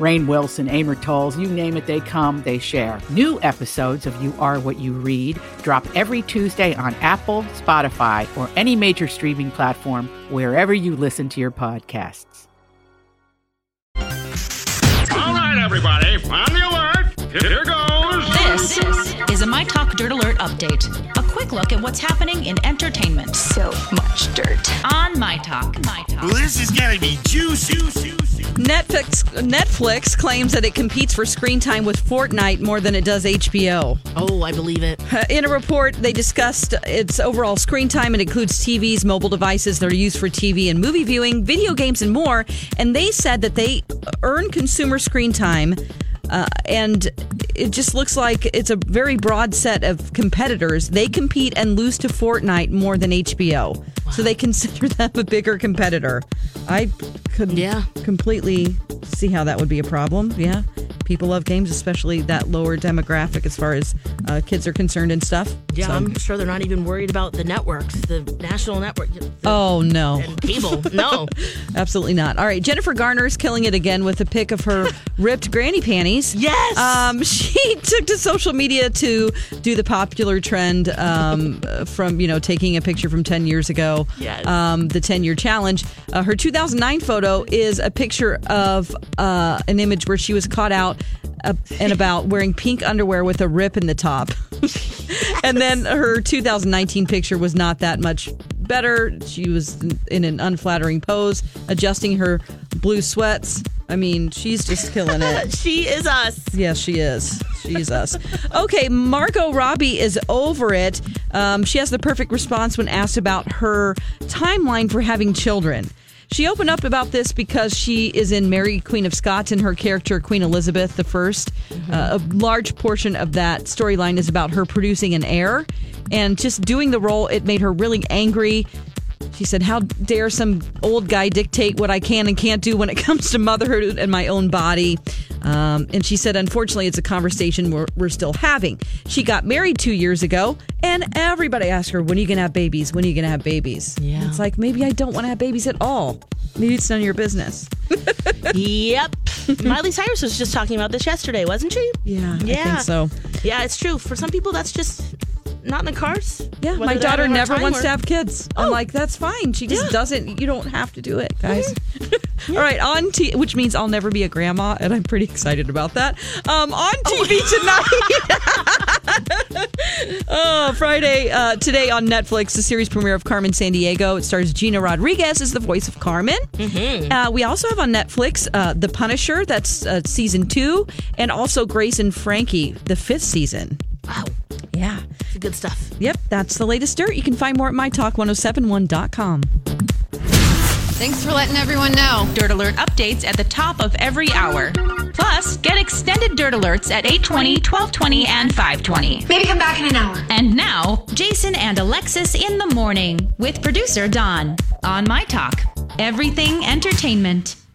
Rainn Wilson, Amor Towles, you name it, they come, they share. New episodes of You Are What You Read drop every Tuesday on Apple, Spotify, or any major streaming platform wherever you listen to your podcasts. All right, everybody, on the alert. Here goes. This is a My Talk Dirt Alert update. A quick look at what's happening in entertainment So much dirt. on My Talk. My Talk. Well, this is gonna be juicy. juicy. Netflix Netflix claims that it competes for screen time with Fortnite more than it does HBO. Oh, I believe it. Uh, In a report, they discussed its overall screen time. It includes TVs, mobile devices that are used for TV and movie viewing, video games, and more. And they said that they earn consumer screen time. Uh, and it just looks like it's a very broad set of competitors. They compete and lose to Fortnite more than HBO. So they consider them a bigger competitor. I could Yeah. completely see how that would be a problem. Yeah. People love games, especially that lower demographic as far as uh, kids are concerned and stuff. Yeah, So- I'm sure they're not even worried about the networks, the national network. the- Oh, no. and cable. No. Absolutely not. All right. Jennifer Garner is killing it again with a pic of her ripped granny panties. Yes. Um, she took to social media to do the popular trend um, from, you know, taking a picture from 10 years ago. Yes. Um, the 10 year challenge. Uh, her 2009 photo is a picture of uh, an image where she was caught out and about wearing pink underwear with a rip in the top. and then her 2019 picture was not that much better. She was in an unflattering pose, adjusting her blue sweats. I mean, she's just killing it. she is us. Yes, she is. She's us. Okay, Margot Robbie is over it. Um, she has the perfect response when asked about her timeline for having children. She opened up about this because she is in Mary Queen of Scots and her character Queen Elizabeth I. Uh, a large portion of that storyline is about her producing an heir, and just doing the role, it made her really angry. She said, How dare some old guy dictate what I can and can't do when it comes to motherhood and my own body? Um, and she said, Unfortunately, it's a conversation we're, we're still having. She got married two years ago, and everybody asked her, When are you going to have babies? When are you going to have babies? Yeah. It's like, maybe I don't want to have babies at all. Maybe it's none of your business. yep. Miley Cyrus was just talking about this yesterday, wasn't she? Yeah, I Yeah. think so. Yeah, it's true. For some people, that's just not in the cars. Yeah, Whether my daughter having a hard never wants or- to have kids. I'm like, that's fine. She just Yeah. doesn't. You don't have to do it, guys. All right, on t- which means I'll never be a grandma, and I'm pretty excited about that. Um, on TV tonight. oh, Friday uh, today on Netflix, the series premiere of Carmen Sandiego. It stars Gina Rodriguez as the voice of Carmen. Uh, we also have on Netflix uh, The Punisher. That's uh, season two, and also Grace and Frankie, the fifth season. Wow. Yeah. It's good stuff. Yep, that's the latest dirt. You can find more at mytalk1071.com. Thanks for letting everyone know. Dirt Alert updates at the top of every hour. Plus, get extended Dirt Alerts at 820, 1220, and 520. Maybe come back in an hour. And now, Jason and Alexis in the morning with producer Don on My Talk. Everything entertainment.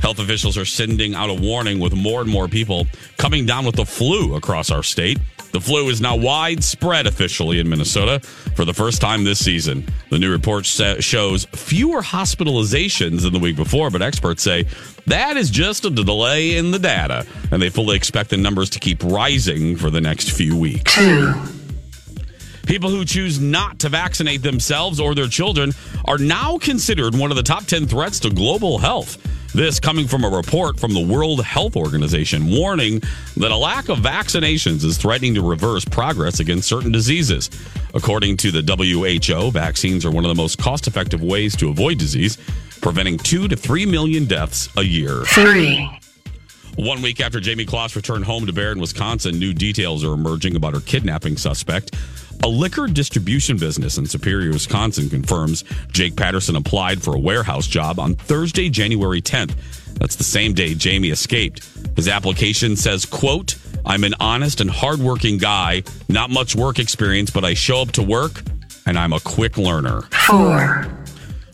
Health officials are sending out a warning with more and more people coming down with the flu across our state. The flu is now widespread officially in Minnesota for the first time this season. The new report shows fewer hospitalizations than the week before, but experts say that is just a delay in the data, and they fully expect the numbers to keep rising for the next few weeks. People who choose not to vaccinate themselves or their children are now considered one of the top 10 threats to global health. This coming from a report from the World Health Organization warning that a lack of vaccinations is threatening to reverse progress against certain diseases. According to the WHO, vaccines are one of the most cost effective ways to avoid disease, preventing two to three million deaths a year. Three. One week after Jayme Closs returned home to Barron, Wisconsin, new details are emerging about her kidnapping suspect. A liquor distribution business in Superior, Wisconsin confirms Jake Patterson applied for a warehouse job on Thursday, January 10th. That's the same day Jayme escaped. His application says, quote, I'm an honest and hardworking guy, not much work experience, but I show up to work and I'm a quick learner. Four.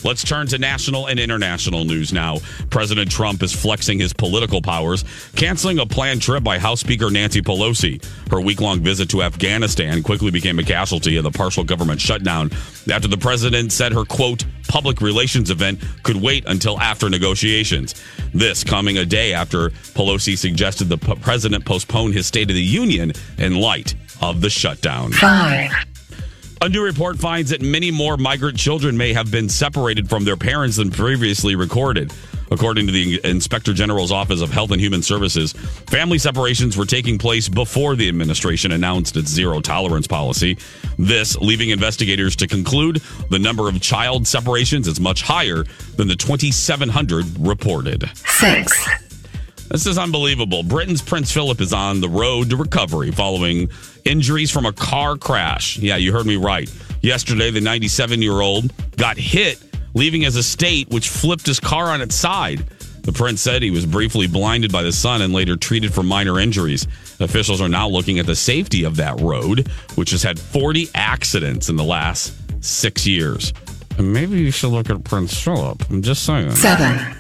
Let's turn to national and international news now. President Trump is flexing his political powers, canceling a planned trip by House Speaker Nancy Pelosi. Her week long visit to Afghanistan quickly became a casualty of the partial government shutdown after the president said her, quote, public relations event could wait until after negotiations. This coming a day after Pelosi suggested the president postpone his State of the Union in light of the shutdown. Five. A new report finds that many more migrant children may have been separated from their parents than previously recorded. According to the Inspector General's Office of Health and Human Services, family separations were taking place before the administration announced its zero tolerance policy. This leaving investigators to conclude the number of child separations is much higher than the 2,700 reported. Six. This is unbelievable. Britain's Prince Philip is on the road to recovery following injuries from a car crash. Yeah, you heard me right. Yesterday, the 97 year old got hit, leaving his estate, which flipped his car on its side. The prince said he was briefly blinded by the sun and later treated for minor injuries. Officials are now looking at the safety of that road, which has had 40 accidents in the last six years. Maybe you should look at Prince Philip. I'm just saying. Seven.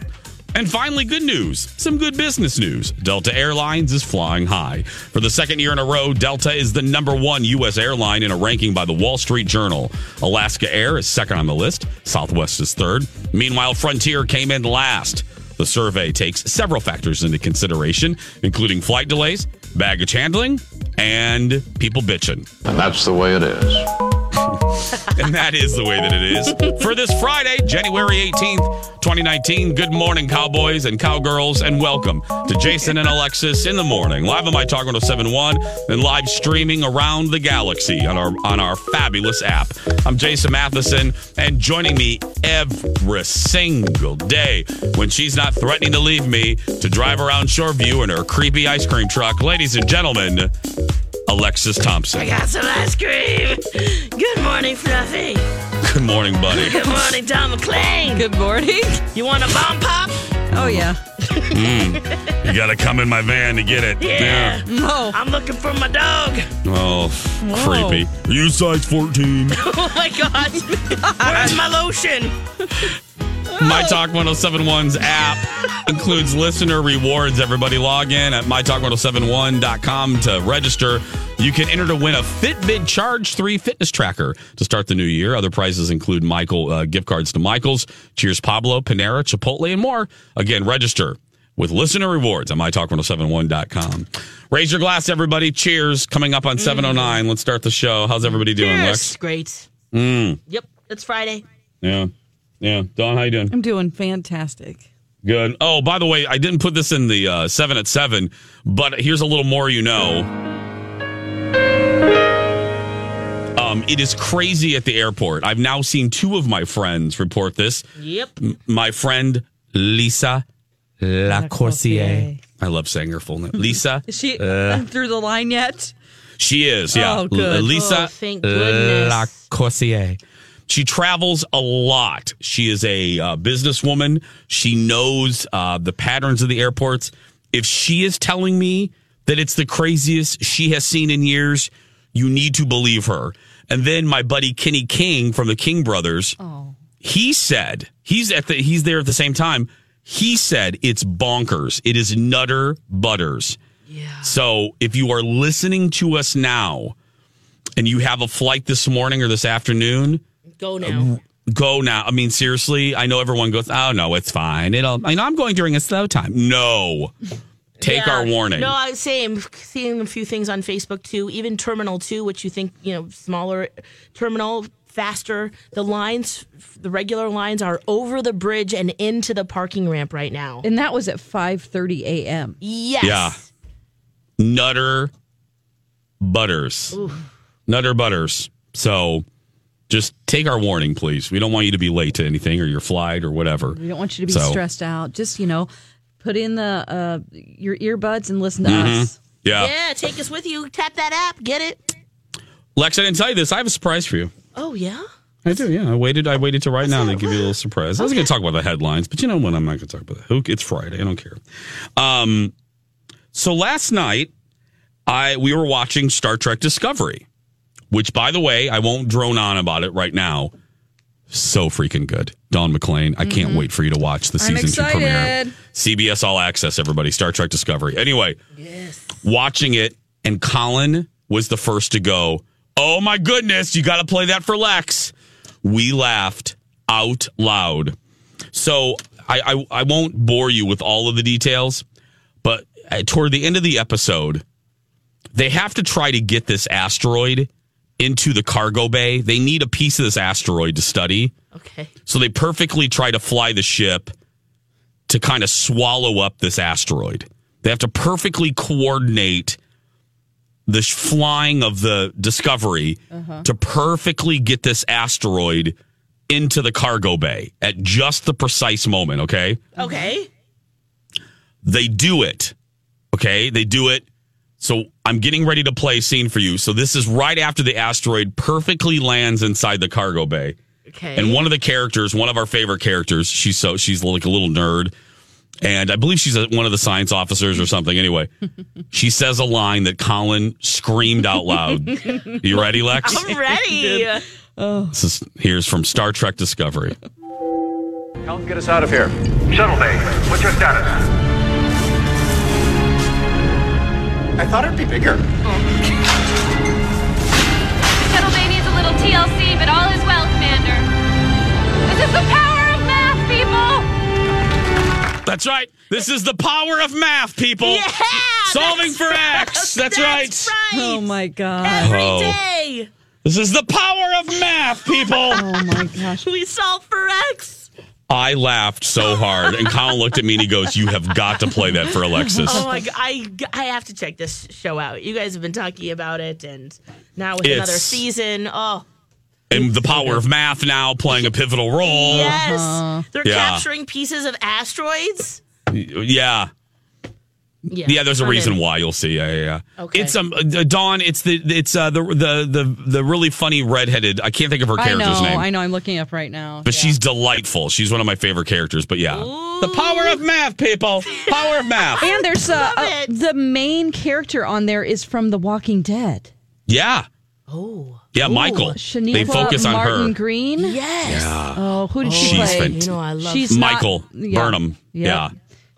And finally, good news. Some good business news. Delta Airlines is flying high. For the second year in a row, Delta is the number one U.S. airline in a ranking by the Wall Street Journal. Alaska Air is second on the list. Southwest is third. Meanwhile, Frontier came in last. The survey takes several factors into consideration, including flight delays, baggage handling, and people bitching. And that's the way it is. and that is the way that it is. For this Friday, January 18th, 2019, good morning, cowboys and cowgirls, and welcome to Jason and Alexis in the morning, live on My Talk 1071 and live streaming around the galaxy on our on our fabulous app. I'm Jason Matheson, and joining me every single day when she's not threatening to leave me to drive around Shoreview in her creepy ice cream truck, ladies and gentlemen, Alexis Thompson. I got some ice cream. Good morning, Fluffy. Good morning, buddy. Good morning, Tom McClain. Good morning. You want a bomb pop? Oh, yeah. Mm. You got to come in my van to get it. Yeah. No. I'm looking for my dog. Oh, Whoa. creepy. You size 14. Oh my God. Where's my lotion? My Talk 1071's app includes listener rewards. Everybody log in at mytalk1071.com to register. You can enter to win a Fitbit Charge 3 fitness tracker to start the new year. Other prizes include Michael uh, gift cards to Michael's, Cheers Pablo, Panera, Chipotle, and more. Again, register with listener rewards at mytalk1071.com. Raise your glass, everybody. Cheers. Coming up on 709. Let's start the show. How's everybody doing, Cheers. Lex? Great. Mm, Yep. It's Friday. yeah. Yeah. Don, how you doing? I'm doing fantastic. Good. Oh, by the way, I didn't put this in the uh, seven at seven, but here's a little more you know. Um, it is crazy at the airport. I've now seen two of my friends report this. Yep. M- my friend Lisa Lacourcier. Lacourcier. I love saying her full name. Lisa. Is she uh, through the line yet? she is, yeah. Oh, good. L- Lisa Oh, thank goodness. Lacourcier. She travels a lot. She is a uh, businesswoman. She knows uh, the patterns of the airports. If she is telling me that it's the craziest she has seen in years, you need to believe her. And then my buddy Kenny King from the King Brothers, he said he's at the he's there at the same time. He said it's bonkers. It is nutter butters. Yeah. So if you are listening to us now and you have a flight this morning or this afternoon, Go uh, now. go now. I mean, seriously, I know everyone goes, oh, no, it's fine. It'll, I know I'm going during a slow time. No. Take Yeah. our warning. No, I same. Seeing a few things on Facebook too. Even Terminal Two, which you think you know smaller terminal, faster. The lines, the regular lines, are over the bridge and into the parking ramp right now. And that was at 5:30 a.m. Yes. Yeah. Nutter Butters. Nutter Butters. So just take our warning, please. We don't want you to be late to anything or your flight or whatever. We don't want you to be So- stressed out. Just you know, put in the uh, your earbuds and listen to Mhm. us. Yeah. Yeah. Take us with you. Tap that app. Get it. Lex, I didn't tell you this. I have a surprise for you. Oh yeah. I do, yeah. I waited. I waited till right now to give you a little surprise. I was going to talk about the headlines, but you know what? I'm not going to talk about that. Who? It's Friday. I don't care. Um, so last night, I we were watching Star Trek Discovery, which, by the way, I won't drone on about it right now. So freaking good, Don McLean, I can't wait for you to watch the I'm season two premiere. CBS All Access, everybody. Star Trek Discovery. Anyway, watching it, and Colin was the first to go. Oh my goodness, you got to play that for Lex. We laughed out loud. So I, I I won't bore you with all of the details, but uh, toward the end of the episode, they have to try to get this asteroid into the cargo bay. They need a piece of this asteroid to study. Okay. So they perfectly try to fly the ship to kind of swallow up this asteroid. They have to perfectly coordinate the flying of the Discovery uh-huh. to perfectly get this asteroid into the cargo bay at just the precise moment, okay? Okay. They do it. Okay? They do it. So I'm getting ready to play a scene for you. So this is right after the asteroid perfectly lands inside the cargo bay. Okay. And one of the characters, one of our favorite characters, she's so she's like a little nerd, and I believe she's a, one of the science officers or something. Anyway, she says a line that Colin screamed out loud. you ready, Lex? I'm ready. Oh. This is here's from Star Trek Discovery. Help get us out of here. Shuttle Bay, what's your status? I thought it'd be bigger. Shuttle Bay needs a little TLC, but all is well, Commander. This is the power of math, people! That's right. This is the power of math, people. Yeah, Solving for X. That's, right. Oh my god. Every Oh. day This is the power of math, people. Oh my gosh. we solve for X. I laughed so hard, and Colin looked at me and he goes, "You have got to play that for Alexis." Oh my god, I I have to check this show out. You guys have been talking about it, and now with another season, oh and the power of math now playing a pivotal role. yes, they're Yeah. capturing pieces of asteroids. Yeah. Yeah, Yeah, there's a I'm reason in. why you'll see. Yeah, yeah, yeah. Okay. It's um uh, Dawn. It's the it's uh the the the the really funny redheaded. I can't think of her I character's know. name, I know. I'm looking up right now. but she's delightful. She's one of my favorite characters. But yeah, the power of math, people. Power of math. And there's uh, Love uh, the main character on there is from The Walking Dead. Yeah, Oh yeah. Michael. Sonequa They focus on Martin her. Green. yes, Yeah. Oh, who did she She's play? fantastic. you know I love. She's not- Michael yeah. Burnham. Yep. Yeah.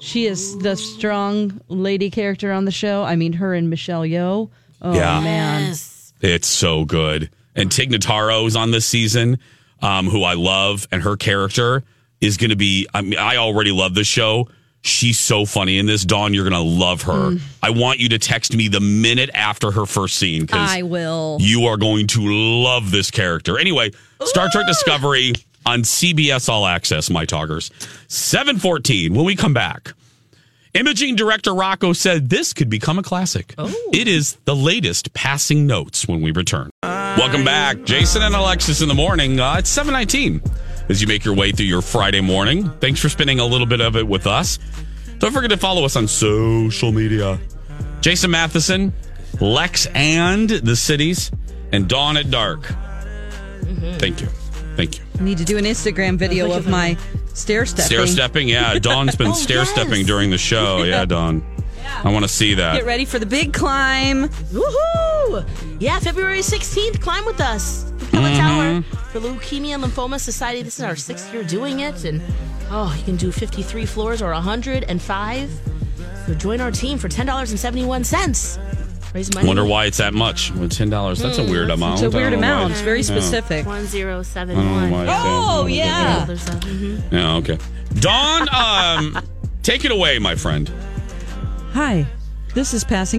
She is the strong lady character on the show. I mean, her and Michelle Yeoh. Oh Yeah. man, yes. It's so good. And Tig Notaro's on this season, um, who I love, and her character is going to be. I mean, I already love the show. She's so funny in this. Dawn, you're going to love her. Mm. I want you to text me the minute after her first scene because I will. you are going to love this character. Anyway, Star Trek Discovery on CBS All Access, my talkers. 714. When we come back, imaging director Rocco said this could become a classic. It is the latest passing notes when we return. Welcome back. Jason and Alexis in the morning. Uh, it's 719 as you make your way through your Friday morning. Thanks for spending a little bit of it with us. Don't forget to follow us on social media. Jason Matheson, Lex and the cities, and Dawn at Dark. Thank you. Thank you. I need to do an Instagram video of my stair stepping. Stair stepping. Yeah, Dawn's been Oh, stair stepping yes. during the show. Yeah, Dawn. I want to see that. Get ready for the big climb. Woohoo! Yeah, February 16th, climb with us. Capella Mm-hmm. Tower for Leukemia and Lymphoma Society. This is our sixth year doing it. And oh, you can do 53 floors or 105. So join our team for $10.71. Raise money. Wonder why it's that much. Well, Ten dollars. That's a weird amount. It's a weird don't know why amount. it's- It's very specific. 1071. I don't know why it's- Oh, yeah. Yeah. Yeah. Okay. Dawn, um, take it away, my friend. Hi, this is passing.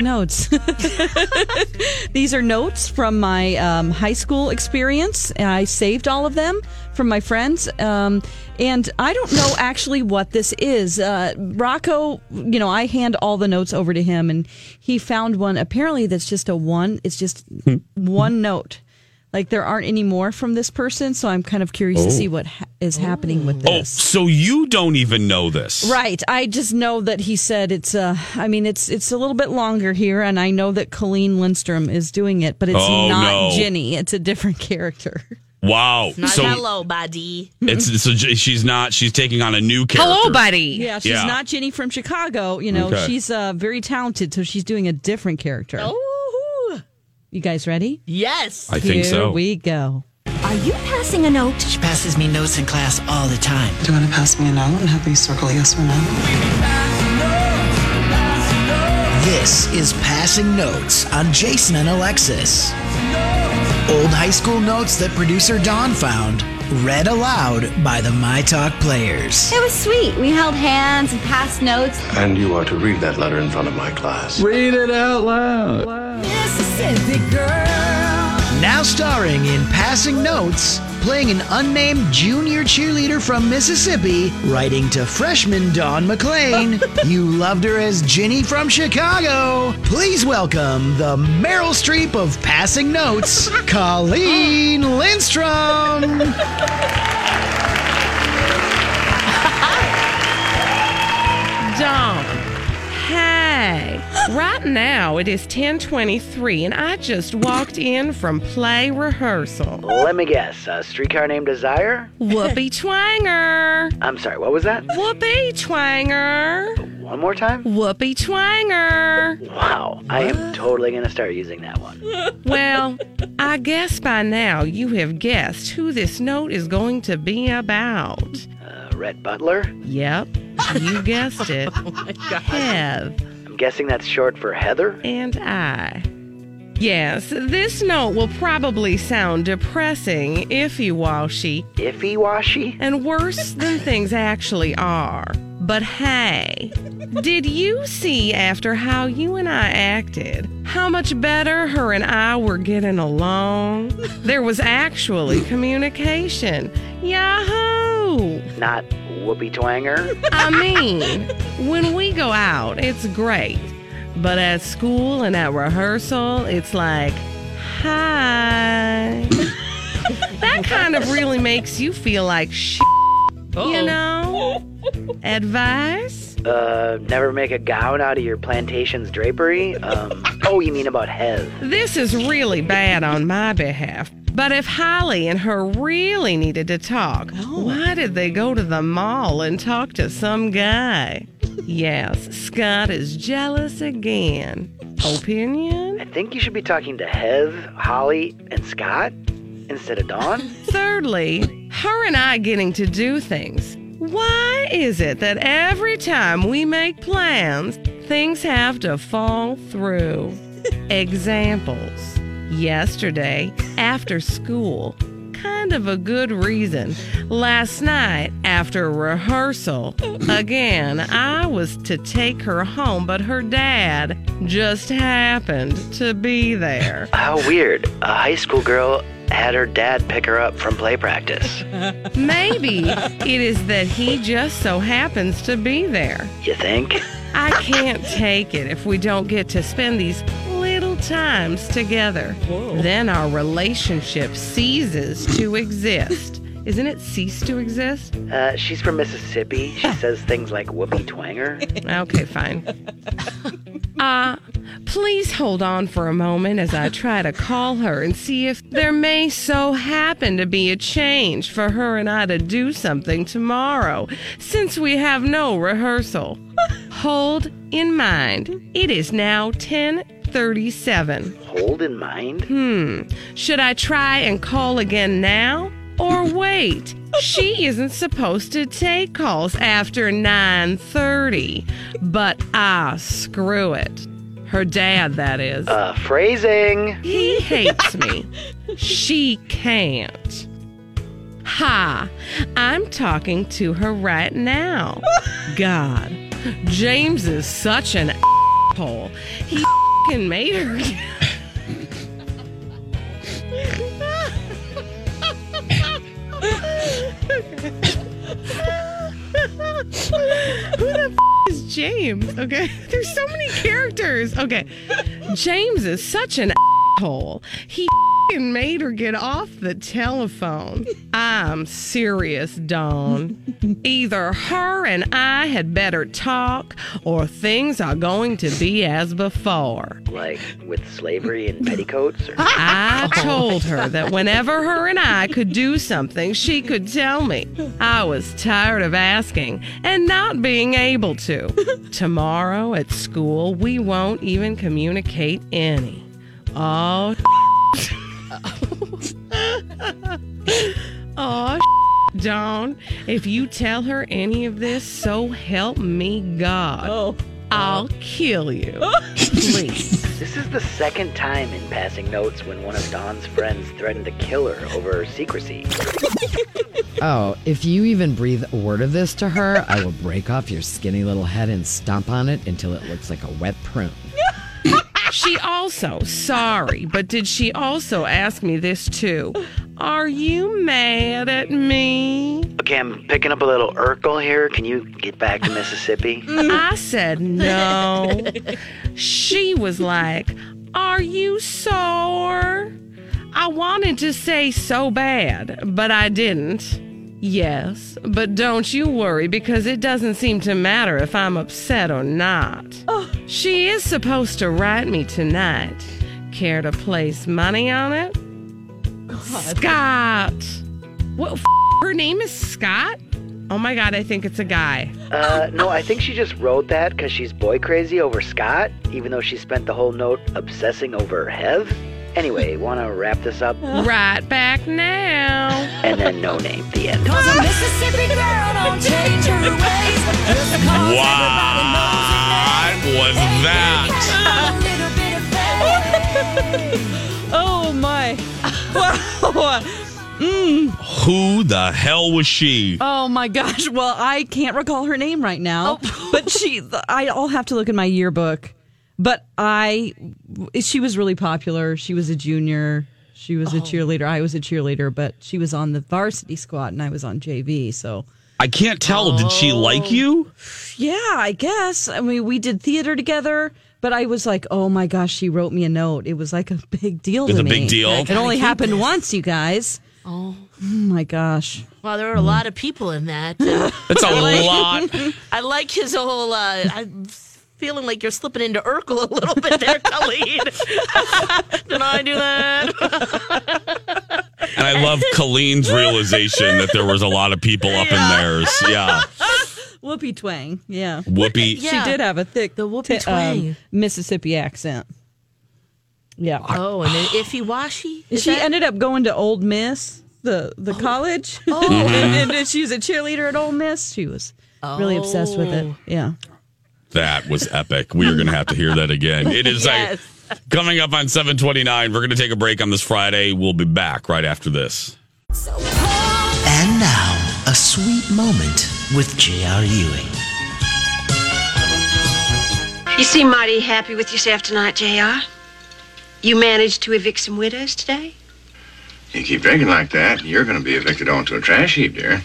Notes. These are notes from my um, high school experience. I saved all of them from my friends. Um, and I don't know actually what this is. Uh, Rocco, you know, I hand all the notes over to him, and he found one. Apparently, that's just a one, it's just one note. Like there aren't any more from this person. So I'm kind of curious to Oh. see what ha- is happening with this. Oh, so you don't even know this? Right. I just know that he said it's uh I mean it's it's a little bit longer here and I know that Colleen Lindstrom is doing it, but it's Oh, not no. Ginny. It's a different character. Wow. Not so hello, buddy. it's so she's not. She's taking on a new character. Hello, buddy. Yeah, she's Yeah. not Ginny from Chicago. You know, Okay. she's uh very talented, so she's doing a different character. Oh. You guys ready? Yes. I think Here so. we go. Are you passing a note? She passes me notes in class all the time. Do you want to pass me a note and have me circle yes or no? This is Passing Notes on Jason and Alexis. Old high school notes that producer Don found, read aloud by the My Talk players. It was sweet. We held hands and passed notes. And you are to read that letter in front of my class. Read it out loud. Mississippi girl. Now starring in Passing Notes, playing an unnamed junior cheerleader from Mississippi, writing to freshman Dawn McLean. you loved her as Ginny from Chicago. Please welcome the Meryl Streep of Passing Notes, Colleen Lindstrom. Dawn. Hey, right now it is 1023 and I just walked in from play rehearsal. Let me guess. A streetcar named Desire? Whoopi Twanger. I'm sorry, what was that? Whoopi Twanger. One more time? Whoopi Twanger. Wow, I am totally going to start using that one. Well, I guess by now you have guessed who this note is going to be about. Uh, Rhett Butler? Yep, you guessed it. Hev. I'm guessing that's short for Heather? And I. Yes, this note will probably sound depressing, iffy washy. Iffy washy? And worse than things actually are. But hey, did you see after how you and I acted how much better her and I were getting along? There was actually communication. Yahoo! Not Whoopi Twanger? I mean, when we go out, it's great. But at school and at rehearsal, it's like, hi. that kind of really makes you feel like shit, you know? Advice? Uh, never make a gown out of your plantation's drapery? Um, oh, you mean about Hez? This is really bad on my behalf. But if Holly and her really needed to talk, why did they go to the mall and talk to some guy? Yes, Scott is jealous again. Opinion? I think you should be talking to Hez, Holly, and Scott instead of Dawn. Thirdly, her and I getting to do things. Why is it that every time we make plans, things have to fall through? Examples. Yesterday, after school, kind of a good reason. Last night, after rehearsal, again, I was to take her home, but her dad just happened to be there. How weird. A high school girl had her dad pick her up from play practice. Maybe it is that he just so happens to be there. You think? I can't take it if we don't get to spend these little times together. Then our relationship ceases to exist. Isn't it cease to exist? Uh, she's from Mississippi. She says things like whoopee twanger. Okay, fine. Uh, please hold on for a moment as I try to call her and see if there may so happen to be a change for her and I to do something tomorrow, since we have no rehearsal. Hold in mind, it is now 1037. Hold in mind? Hmm. Should I try and call again now? Or wait? She isn't supposed to take calls after 9:30. But ah, screw it. Her dad, that is. Uh, phrasing. He hates me. She can't. Ha! I'm talking to her right now. God, James is such an asshole. He fing made her. Who the f- is James? Okay, there's so many characters. Okay, James is such an asshole. He made her get off the telephone. I'm serious, Dawn. Either her and I had better talk, or things are going to be as before. Like with slavery and petticoats? Or... I told her that whenever her and I could do something, she could tell me. I was tired of asking and not being able to. Tomorrow at school, we won't even communicate any. Oh, oh, Dawn, if you tell her any of this, so help me God. Oh. I'll kill you. Please. This is the second time in passing notes when one of Dawn's friends threatened to kill her over secrecy. Oh, if you even breathe a word of this to her, I will break off your skinny little head and stomp on it until it looks like a wet prune. She also, sorry, but did she also ask me this too? Are you mad at me? Okay, I'm picking up a little Urkel here. Can you get back to Mississippi? I said no. She was like, Are you sore? I wanted to say so bad, but I didn't. Yes, but don't you worry because it doesn't seem to matter if I'm upset or not. She is supposed to write me tonight. Care to place money on it? Scott. What? F- her name is Scott? Oh my god, I think it's a guy. Uh, no, I think she just wrote that because she's boy crazy over Scott, even though she spent the whole note obsessing over Hev. Anyway, want to wrap this up? Right back now. And then no name, the end. Cause a Mississippi girl don't change her ways. Just because What was that? Oh my. Wow. Mm. Who the hell was she? Oh my gosh. Well, I can't recall her name right now, but she, I'll have to look in my yearbook. But I, she was really popular. She was a junior. She was a cheerleader. I was a cheerleader, but she was on the varsity squad and I was on JV. So I can't tell. Did she like you? yeah, I guess. I mean, we did theater together. But I was like, oh my gosh, she wrote me a note. It was like a big deal It was to a me. big deal? It only happened this. once, you guys. Oh. Oh my gosh. Well, there are a lot of people in that. That's a I like- lot. I like his whole. Uh, I'm feeling like you're slipping into Urkel a little bit there, Khalid. Did I do that? And I love Colleen's realization that there was a lot of people up in theirs. Yeah. Whoopie twang. Yeah. Whoopi. She did have a thick the whoopie um, twang. Mississippi accent. Yeah. Oh, and then Iffy Washy. Is she that- ended up going to Ole Miss, the the oh. college. Oh. and, mm-hmm. and she was a cheerleader at Ole Miss. She was really obsessed with it. Oh. Yeah. That was epic. We are going to have to hear that again. It is uh, Yes. like coming up on 729. We're going to take a break on this Friday. We'll be back right after this. And now, a sweet moment with J.R. Ewing. You seem mighty happy with yourself tonight, JR. You managed to evict some widows today? You keep drinking like that, you're going to be evicted onto a trash heap, dear.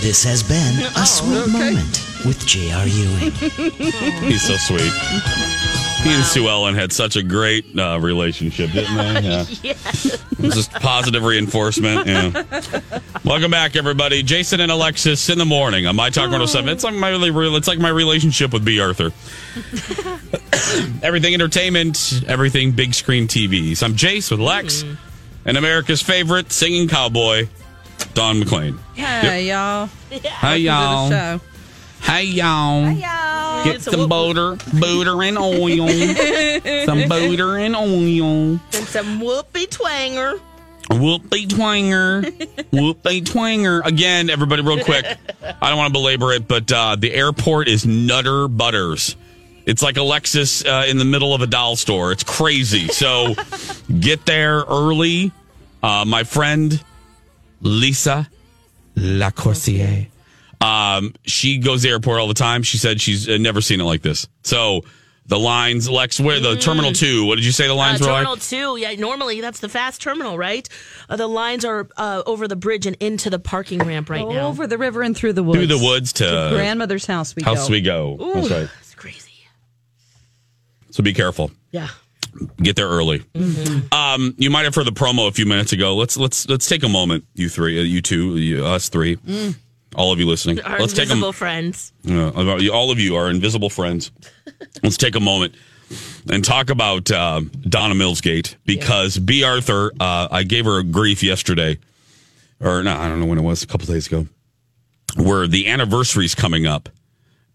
This has been a sweet moment with J.R. Ewing. He's so sweet. He and Sue Ellen had such a great uh, relationship, didn't they? Yeah. yes. Just positive reinforcement. Yeah. Welcome back, everybody. Jason and Alexis in the morning on My Talk 107. It's like my really real. It's like my relationship with B. Arthur. everything entertainment, everything big screen TVs. I'm Jace with Lex and America's favorite singing cowboy, Don McLean. Hey, y'all. Hi, y'all. Welcome to the show. Hey, y'all. Hey y'all. Get some butter, butter and oil. some butter and oil. And some whoopee twanger. Whoopie twanger. Whoopie twanger. Again, everybody, real quick. I don't want to belabor it, but uh, the airport is Nutter Butters. It's like Alexis uh, in the middle of a doll store. It's crazy. So get there early. Uh, my friend Lisa Lacourcier. Um, she goes to the airport all the time. She said she's uh, never seen it like this. So the lines, Lex, where the Terminal 2, what did you say the Uh, lines were terminal like? two, yeah. Normally, that's the fast terminal, right? Uh, the lines are uh, over the bridge and into the parking ramp right now. Over the river and through the woods. Through the woods to, grandmother's house. We house go. we go. Ooh, That's right. That's crazy. So be careful. Yeah. Get there early. Um, you might have heard the promo a few minutes ago. Let's let's let's take a moment, you three, uh, you two, you, us three, Mm. All of you listening. Our let's take invisible a friends. Uh, about- all of you are invisible friends. Let's take a moment and talk about uh, Donna Millsgate because B. Arthur, uh, I gave her a grief yesterday, or no, I don't know when it was, a couple days ago, where the anniversary's coming up.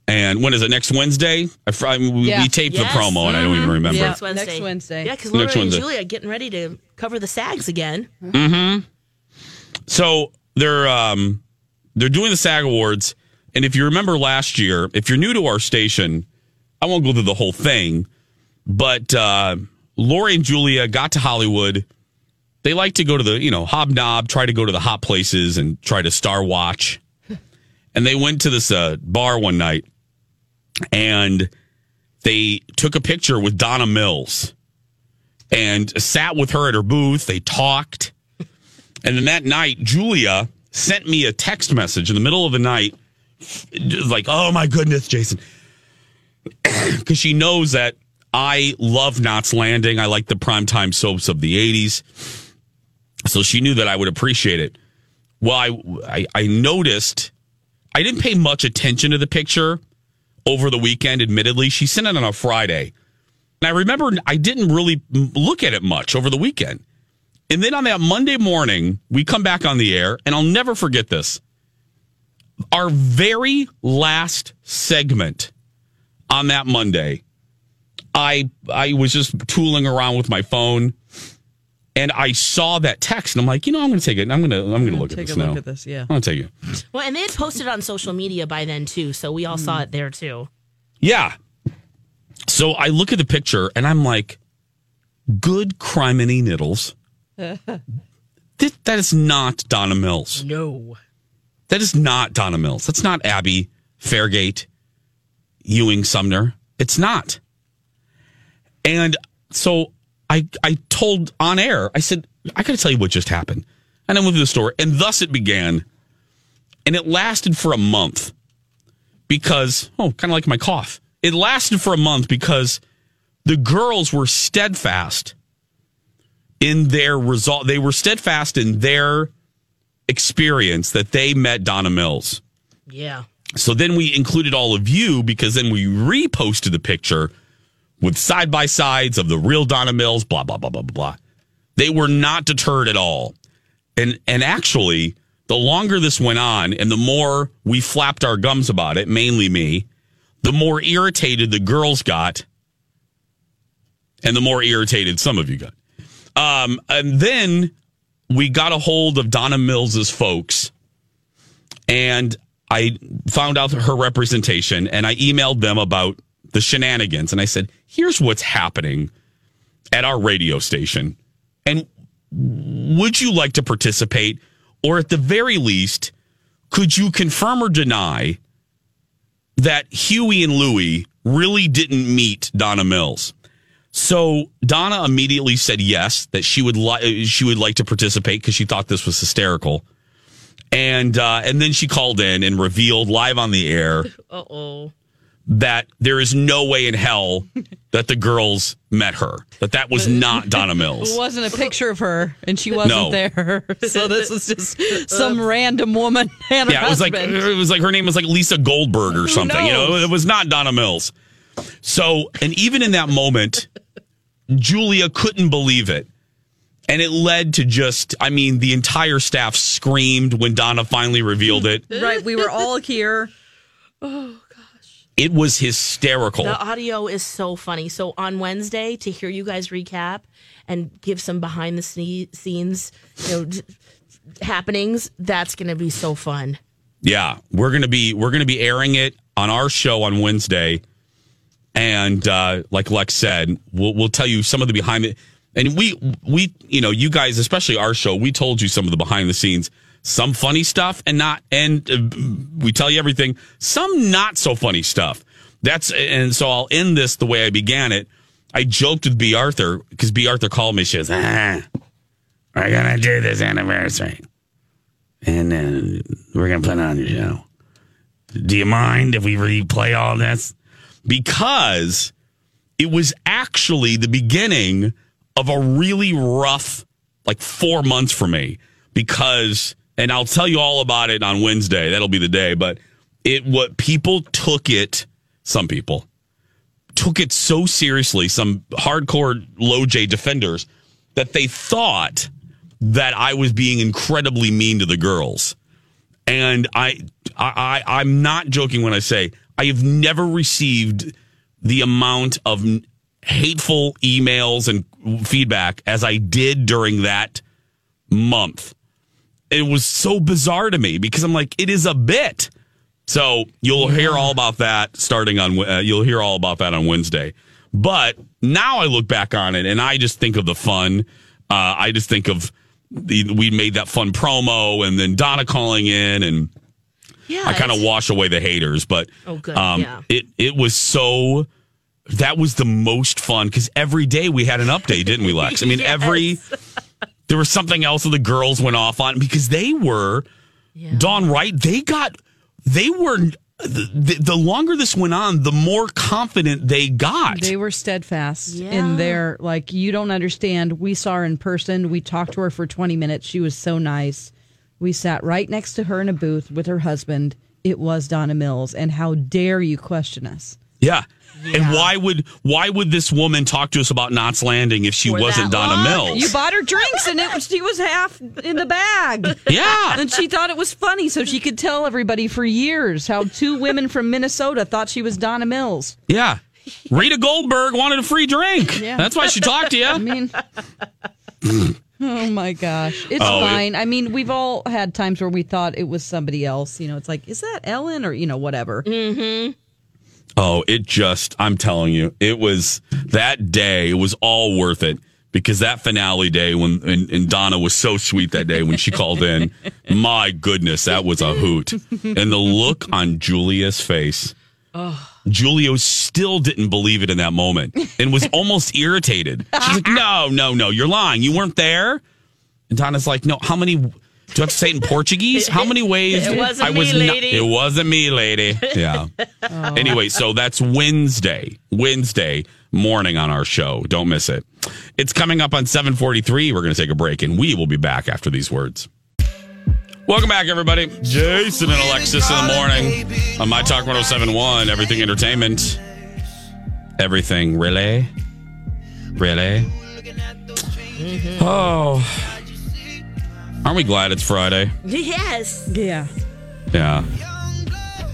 And when is it? Next Wednesday? I, I, we, Yeah. we taped Yes. the promo, and I don't even Mhm. remember. Yeah. Next Wednesday. Next Wednesday. Yeah, because Next Laura and Wednesday. Julia getting ready to cover the SAGs again. Mm-hmm. So they're um, they're doing the SAG Awards, and if you remember last year, if you're new to our station, I won't go through the whole thing, but uh, Lori and Julia got to Hollywood. They like to go to the you know hobnob, try to go to the hot places, and try to star watch. and they went to this uh, bar one night, and they took a picture with Donna Mills, and sat with her at her booth. They talked. And then that night, Julia sent me a text message in the middle of the night, like, oh my goodness, Jason. Because she knows that I love Knots Landing. I like the primetime soaps of the 80s. So she knew that I would appreciate it. Well, I, I, I noticed, I didn't pay much attention to the picture over the weekend, admittedly. She sent it on a Friday. And I remember I didn't really look at it much over the weekend. And then on that Monday morning, we come back on the air, and I'll never forget this. Our very last segment on that Monday, I I was just tooling around with my phone, and I saw that text, and I'm like, you know, I'm going to take it. I'm going to I'm going to look at Take this a look now. at this. Yeah. I'm going to take it. Well, and they had posted on social media by then too, so we all saw hmm. it there too. Yeah. So I look at the picture, and I'm like, good criminy niddles. Th- that is not Donna Mills. No. That is not Donna Mills. That's not Abby Fairgate, Ewing Sumner. It's not. And so I I told on air, I said, I gotta tell you what just happened. And I went to the store, and thus it began. And it lasted for a month because, oh, kind of like my cough. It lasted for a month because the girls were steadfast in their result. They were steadfast in their experience that they met Donna Mills. Yeah. So then we included all of you because then we reposted the picture with side by sides of the real Donna Mills, blah, blah, blah, blah, blah, blah. They were not deterred at all. And and actually, the longer this went on and the more we flapped our gums about it, mainly me, the more irritated the girls got. And the more irritated some of you got. Um, and then we got a hold of Donna Mills's folks and I found out her representation and I emailed them about the shenanigans and I said, here's what's happening at our radio station. And would you like to participate? Or at the very least, could you confirm or deny that Huey and Louie really didn't meet Donna Mills? So Donna immediately said yes, that she would like she would like to participate because she thought this was hysterical. And uh, and then she called in and revealed live on the air Uh oh. that there is no way in hell that the girls met her. That that was not Donna Mills. It wasn't a picture of her, and she wasn't No. there. So this was just some random woman and her yeah, it was like husband. it was like her name was like Lisa Goldberg or something. You know, knows? it was not Donna Mills. So, and even in that moment, Julia couldn't believe it. And it led to just, I mean, the entire staff screamed when Donna finally revealed it. right, we were all here. Oh, gosh. It was hysterical. the audio is so funny. So on Wednesday, to hear you guys recap and give some behind the scenes you know, d- happenings, that's going to be so fun. Yeah, we're gonna be we're gonna be airing it on our show on Wednesday, and uh, like Lex said, we'll we'll tell you some of the behind the and we we you know you guys especially our show we told you some of the behind the scenes some funny stuff and not and uh, we tell you everything some not so funny stuff. That's and so I'll end this the way I began it. I joked with B. Arthur because B. Arthur called me she goes ah we're gonna do this anniversary. And then we're gonna put it on your show. Do you mind if we replay all this? Because it was actually the beginning of a really rough, like four months for me. Because, and I'll tell you all about it on Wednesday. That'll be the day. But it, what people took it, some people took it so seriously, some hardcore low J defenders, that they thought that I was being incredibly mean to the girls. And I, I, I I'm not joking when I say I have never received the amount of hateful emails and feedback as I did during that month. It was so bizarre to me because I'm like, it is a bit. So you'll hear all about that starting on. Uh, you'll hear all about that on Wednesday. But now I look back on it and I just think of the fun. Uh, I just think of the, we made that fun promo and then Donna calling in and Yeah, I kind of wash away the haters. But Oh, good, um, yeah. it it was so. That was the most fun because every day we had an update, didn't we, Lex? I mean, every there was something else that the girls went off on because they were Dawn Wright. They got they were the, the longer this went on, the more confident they got. They were steadfast Yeah. in their like you don't understand. We saw her in person. We talked to her for 20 minutes. She was so nice. We sat right next to her in a booth with her husband. It was Donna Mills and how dare you question us? Yeah. And why would why would this woman talk to us about Knots Landing if she For wasn't Donna long? Mills? You bought her drinks and it she was half in the bag. Yeah. And she thought it was funny so she could tell everybody for years how two women from Minnesota thought she was Donna Mills. yeah. Rita Goldberg wanted a free drink. Yeah. That's why she talked to you. I mean, hmm. Oh my gosh, it's Oh, it- fine. I mean, we've all had times where we thought it was somebody else. You know, it's like, is that Ellen or you know whatever. Mm-hmm. Oh, it just, I'm telling you, it was that day, it was all worth it because that finale day when, and, and Donna was so sweet that day when she called in. My goodness, that was a hoot. And the look on Julia's face. Julia still didn't believe it in that moment and was almost irritated. She's like, no, no, no, you're lying. You weren't there. And Donna's like, no, how many, do I have to say it in Portuguese? How many ways? It wasn't I was me, not- lady. it wasn't me, lady. Yeah. Oh. Anyway, so that's Wednesday, Wednesday morning on our show. Don't miss it. It's coming up on 743. We're going to take a break and we will be back after these words. Welcome back, everybody. Jason and Alexis in the morning on My Talk 1071, Everything Entertainment. Everything, really? Really? Oh. Aren't we glad it's Friday? Yes. Yeah. Yeah.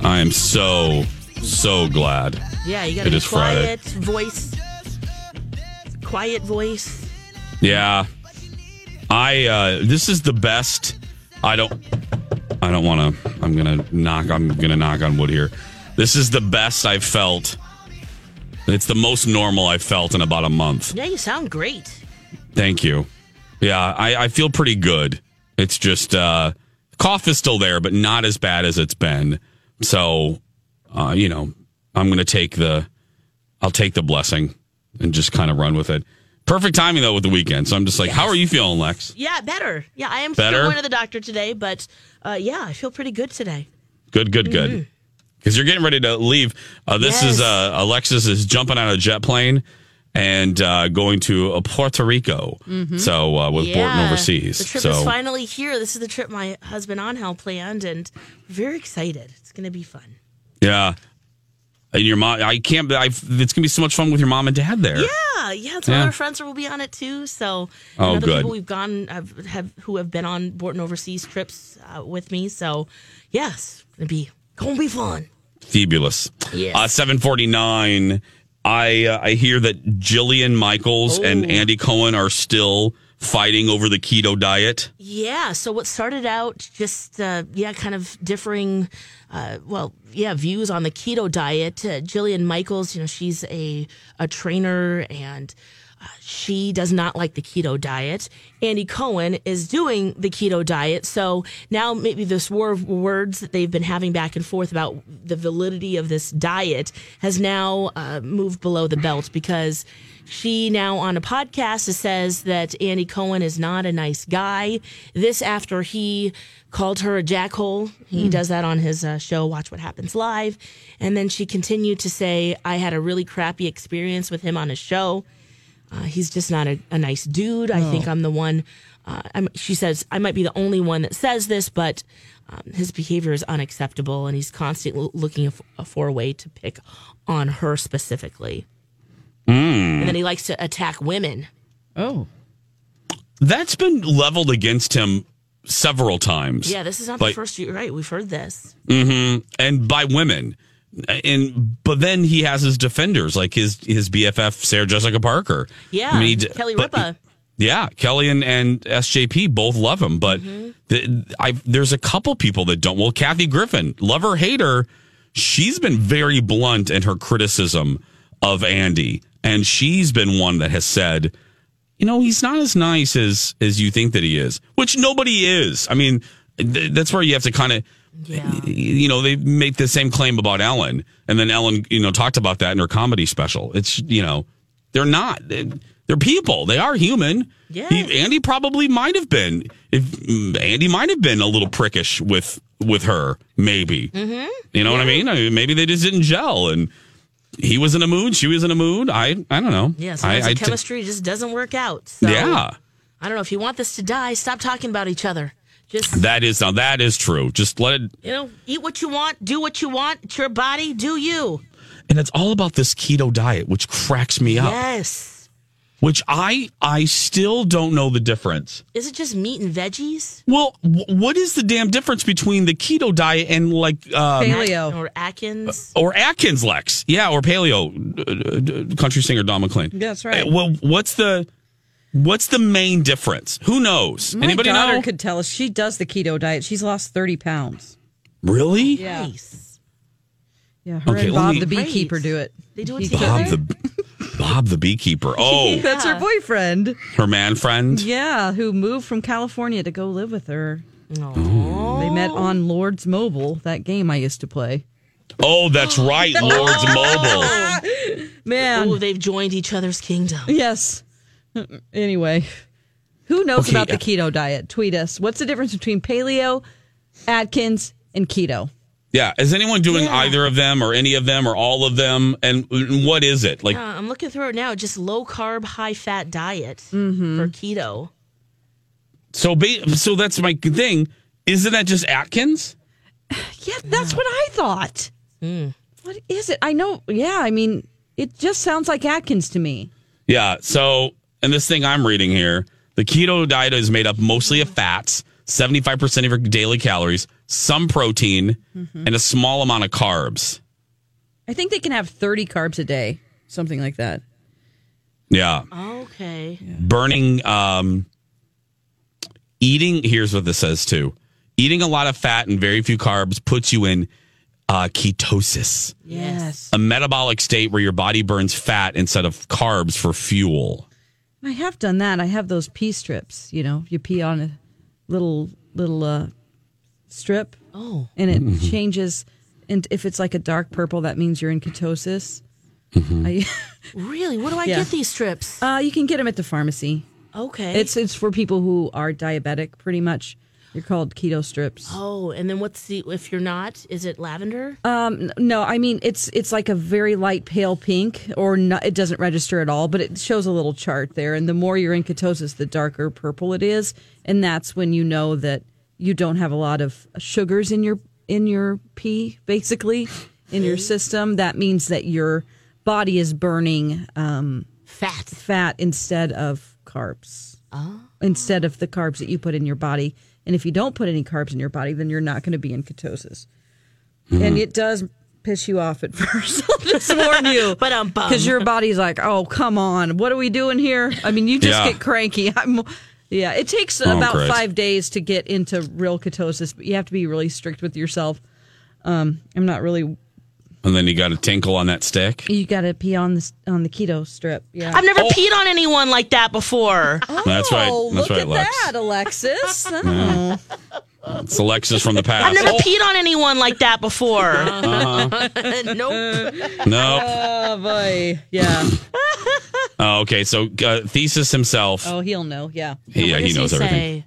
I am so, so glad. Yeah, you got It a is Friday. quiet voice. Quiet voice. Yeah. I uh this is the best I don't I don't want to I'm going to knock I'm to knock on wood here. This is the best I've felt. It's the most normal I've felt in about a month. Yeah, you sound great. Thank you. Yeah, I, I feel pretty good. It's just uh cough is still there, but not as bad as it's been. So uh, you know, I'm gonna take the I'll take the blessing and just kind of run with it. Perfect timing though with the weekend. So I'm just like, how are you feeling, Lex? Yeah, better. Yeah, I am Better? still going to the doctor today, but uh, yeah, I feel pretty good today. Good, good, good. Mhm. because you're getting ready to leave. Uh, this is uh, Alexis is jumping out of a jet plane and uh, going to uh, Puerto Rico. Mhm. So uh, with Borton overseas. The trip so is finally here. This is the trip my husband Angel planned, and very excited. It's going to be fun. yeah, and your mom. I can't. I, it's gonna be so much fun with your mom and dad there. Yeah, yeah. Some Yeah. our friends will be on it too. So Oh, and other good. people we've gone have, have who have been on Borton overseas trips uh, with me. So yes, gonna be gonna be fun. Fabulous. Yes. Uh, Seven forty nine. I uh, I hear that Jillian Michaels and Oh. Andy Cohen are still fighting over the keto diet. Yeah. So what started out just uh, yeah, kind of differing. Uh, well, yeah, views on the keto diet. Uh, Jillian Michaels, you know, she's a a trainer and. uh, She does not like the keto diet. Andy Cohen is doing the keto diet. So now maybe this war of words that they've been having back and forth about the validity of this diet has now uh, moved below the belt because she now on a podcast says that Andy Cohen is not a nice guy. This after he called her a jackhole. He Hmm. does that on his uh, show, Watch What Happens Live. And then she continued to say, I had a really crappy experience with him on his show. Uh, he's just not a, a nice dude. I Oh. think I'm the one. Uh, I'm, she says I might be the only one that says this, but um, his behavior is unacceptable, and he's constantly looking for a way to pick on her specifically. Mm. And then he likes to attack women. Oh, That's been leveled against him several times. Yeah, this is not Like- the first. You're right. We've heard this. Mm-hmm. And by women. And but then he has his defenders, like his his BFF Sarah Jessica Parker. Yeah, I mean, Kelly but- Ripa. Yeah, Kelly and, and SJP both love him, but Mm-hmm. the, I there's a couple people that don't. Well, Kathy Griffin, love her, hate her, she's been very blunt in her criticism of Andy, and she's been one that has said, you know, he's not as nice as as you think that he is, which nobody is. I mean, th- that's where you have to kind of. You know, they make the same claim about Ellen, and then Ellen, you know, talked about that in her comedy special. It's, you know, they're not. They're people. They are human. Yeah. He, Andy probably might have been. If mm, Andy might have been a little prickish with with her, maybe. Mm-hmm. You know what I mean? I mean? Maybe they just didn't gel, and he was in a mood. She was in a mood. I I don't know. Yeah, sometimes I the t- chemistry just doesn't work out. So, yeah. I don't know if you want this to die. Stop talking about each other. Just That is now that is true. Just let it. you know, eat what you want, do what you want. It's your body. Do you? And it's all about this keto diet, which cracks me up. Yes. Which I I still don't know the difference. Is it just meat and veggies? Well, wh- what is the damn difference between the keto diet and like um, paleo or Atkins? or Atkins Lex? Yeah, or paleo uh, uh, country singer Don McLean. That's right. Uh, Well, what's the what's the main difference? Who knows? My Anybody daughter know? could tell us. She does the keto diet. She's lost thirty pounds. really? Yeah. Yeah, her Okay, and Bob me- the beekeeper do it. They do it Bob the Bob the beekeeper. Oh, That's her boyfriend. her man friend. Yeah, who moved from California to go live with her. Oh. They met on Lords Mobile, that game I used to play. Oh, that's right, Lords Mobile. Man. Ooh, they've joined each other's kingdom. Yes. Anyway, who knows Okay, about the uh, keto diet? Tweet us. What's the difference between paleo, Atkins, and keto? Yeah, is anyone doing either of them or any of them or all of them? And and what is it like? Uh, I'm looking through it now. Just low carb, high fat diet Mm-hmm. for keto. So, ba- so that's my thing. Isn't that just Atkins? Yeah, that's what I thought. What is it? I know. Yeah, I mean, it just sounds like Atkins to me. Yeah. So, and this thing I'm reading here, the keto diet is made up mostly of fats, 75% of your daily calories, some protein, Mhm. and a small amount of carbs. I think they can have 30 carbs a day, something like that. Yeah. Okay. Burning, um, eating, here's what this says too eating a lot of fat and very few carbs puts you in uh, ketosis, Yes. a metabolic state where your body burns fat instead of carbs for fuel. I have done that. I have those pee strips. You know, you pee on a little little uh, strip. Oh. and it Mhm. changes. And if it's like a dark purple, that means you're in ketosis. I, Really? Where do I Yeah. get these strips? uh, you can get them at the pharmacy. Okay. It's it's for people who are diabetic, pretty much. You're called keto strips. Oh, and then what's the if you're not? Is it lavender? Um, no, I mean it's it's like a very light pale pink, or not, it doesn't register at all, but it shows a little chart there. And the more you're in ketosis, the darker purple it is, and that's when you know that you don't have a lot of sugars in your in your pee, basically in your system. That means that your body is burning um, fat, fat instead of carbs, Oh. instead of the carbs that you put in your body. And if you don't put any carbs in your body, then you're not going to be in ketosis. And it does piss you off at first. I'll just warn you. But I'm Because your body's like, oh, come on. What are we doing here? I mean, you just Yeah. get cranky. I'm, yeah, it takes Oh, about great. five days to get into real ketosis, but you have to be really strict with yourself. Um, I'm not really. And then you got to tinkle on that stick. You got to pee on the on the keto strip. Yeah, I've never peed on anyone like that before. That's right. Oh, That's look right, at Lex. that, Alexis. Yeah. It's Alexis from the past. I've never Oh, peed on anyone like that before. Uh-huh. nope. no. Oh boy, yeah. Oh, okay, so uh, Thesis himself. Oh, he'll know. Yeah. He- yeah, he knows everything.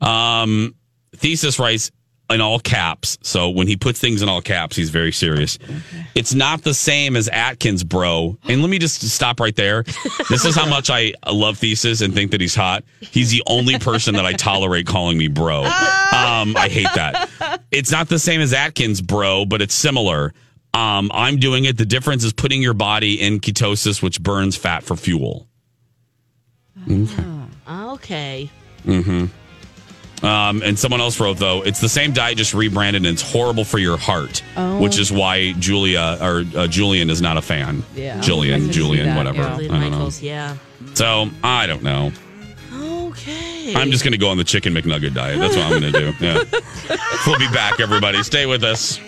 Um, Thesis writes in all caps. So when he puts things in all caps, he's very serious. It's not the same as Atkins, bro. And let me just stop right there. This is how much I love Thesis and think that he's hot. He's the only person that I tolerate calling me bro. Um, I hate that. It's not the same as Atkins, bro, but it's similar. Um, I'm doing it. The difference is putting your body in ketosis, which burns fat for fuel. Okay. Okay. Mm-hmm. Um, and someone else wrote though, it's the same diet, just rebranded, and it's horrible for your heart, Oh. which is why Julia or uh, Julian is not a fan. Yeah. I Jillian, can see Julian, that, whatever. yeah. I don't know. Michaels, yeah. So I don't know. Okay. I'm just going to go on the chicken McNugget diet. That's what I'm going to do. Yeah. we'll be back, everybody. Stay with us.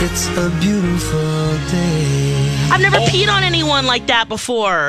It's a beautiful day. I've never peed on anyone like that before.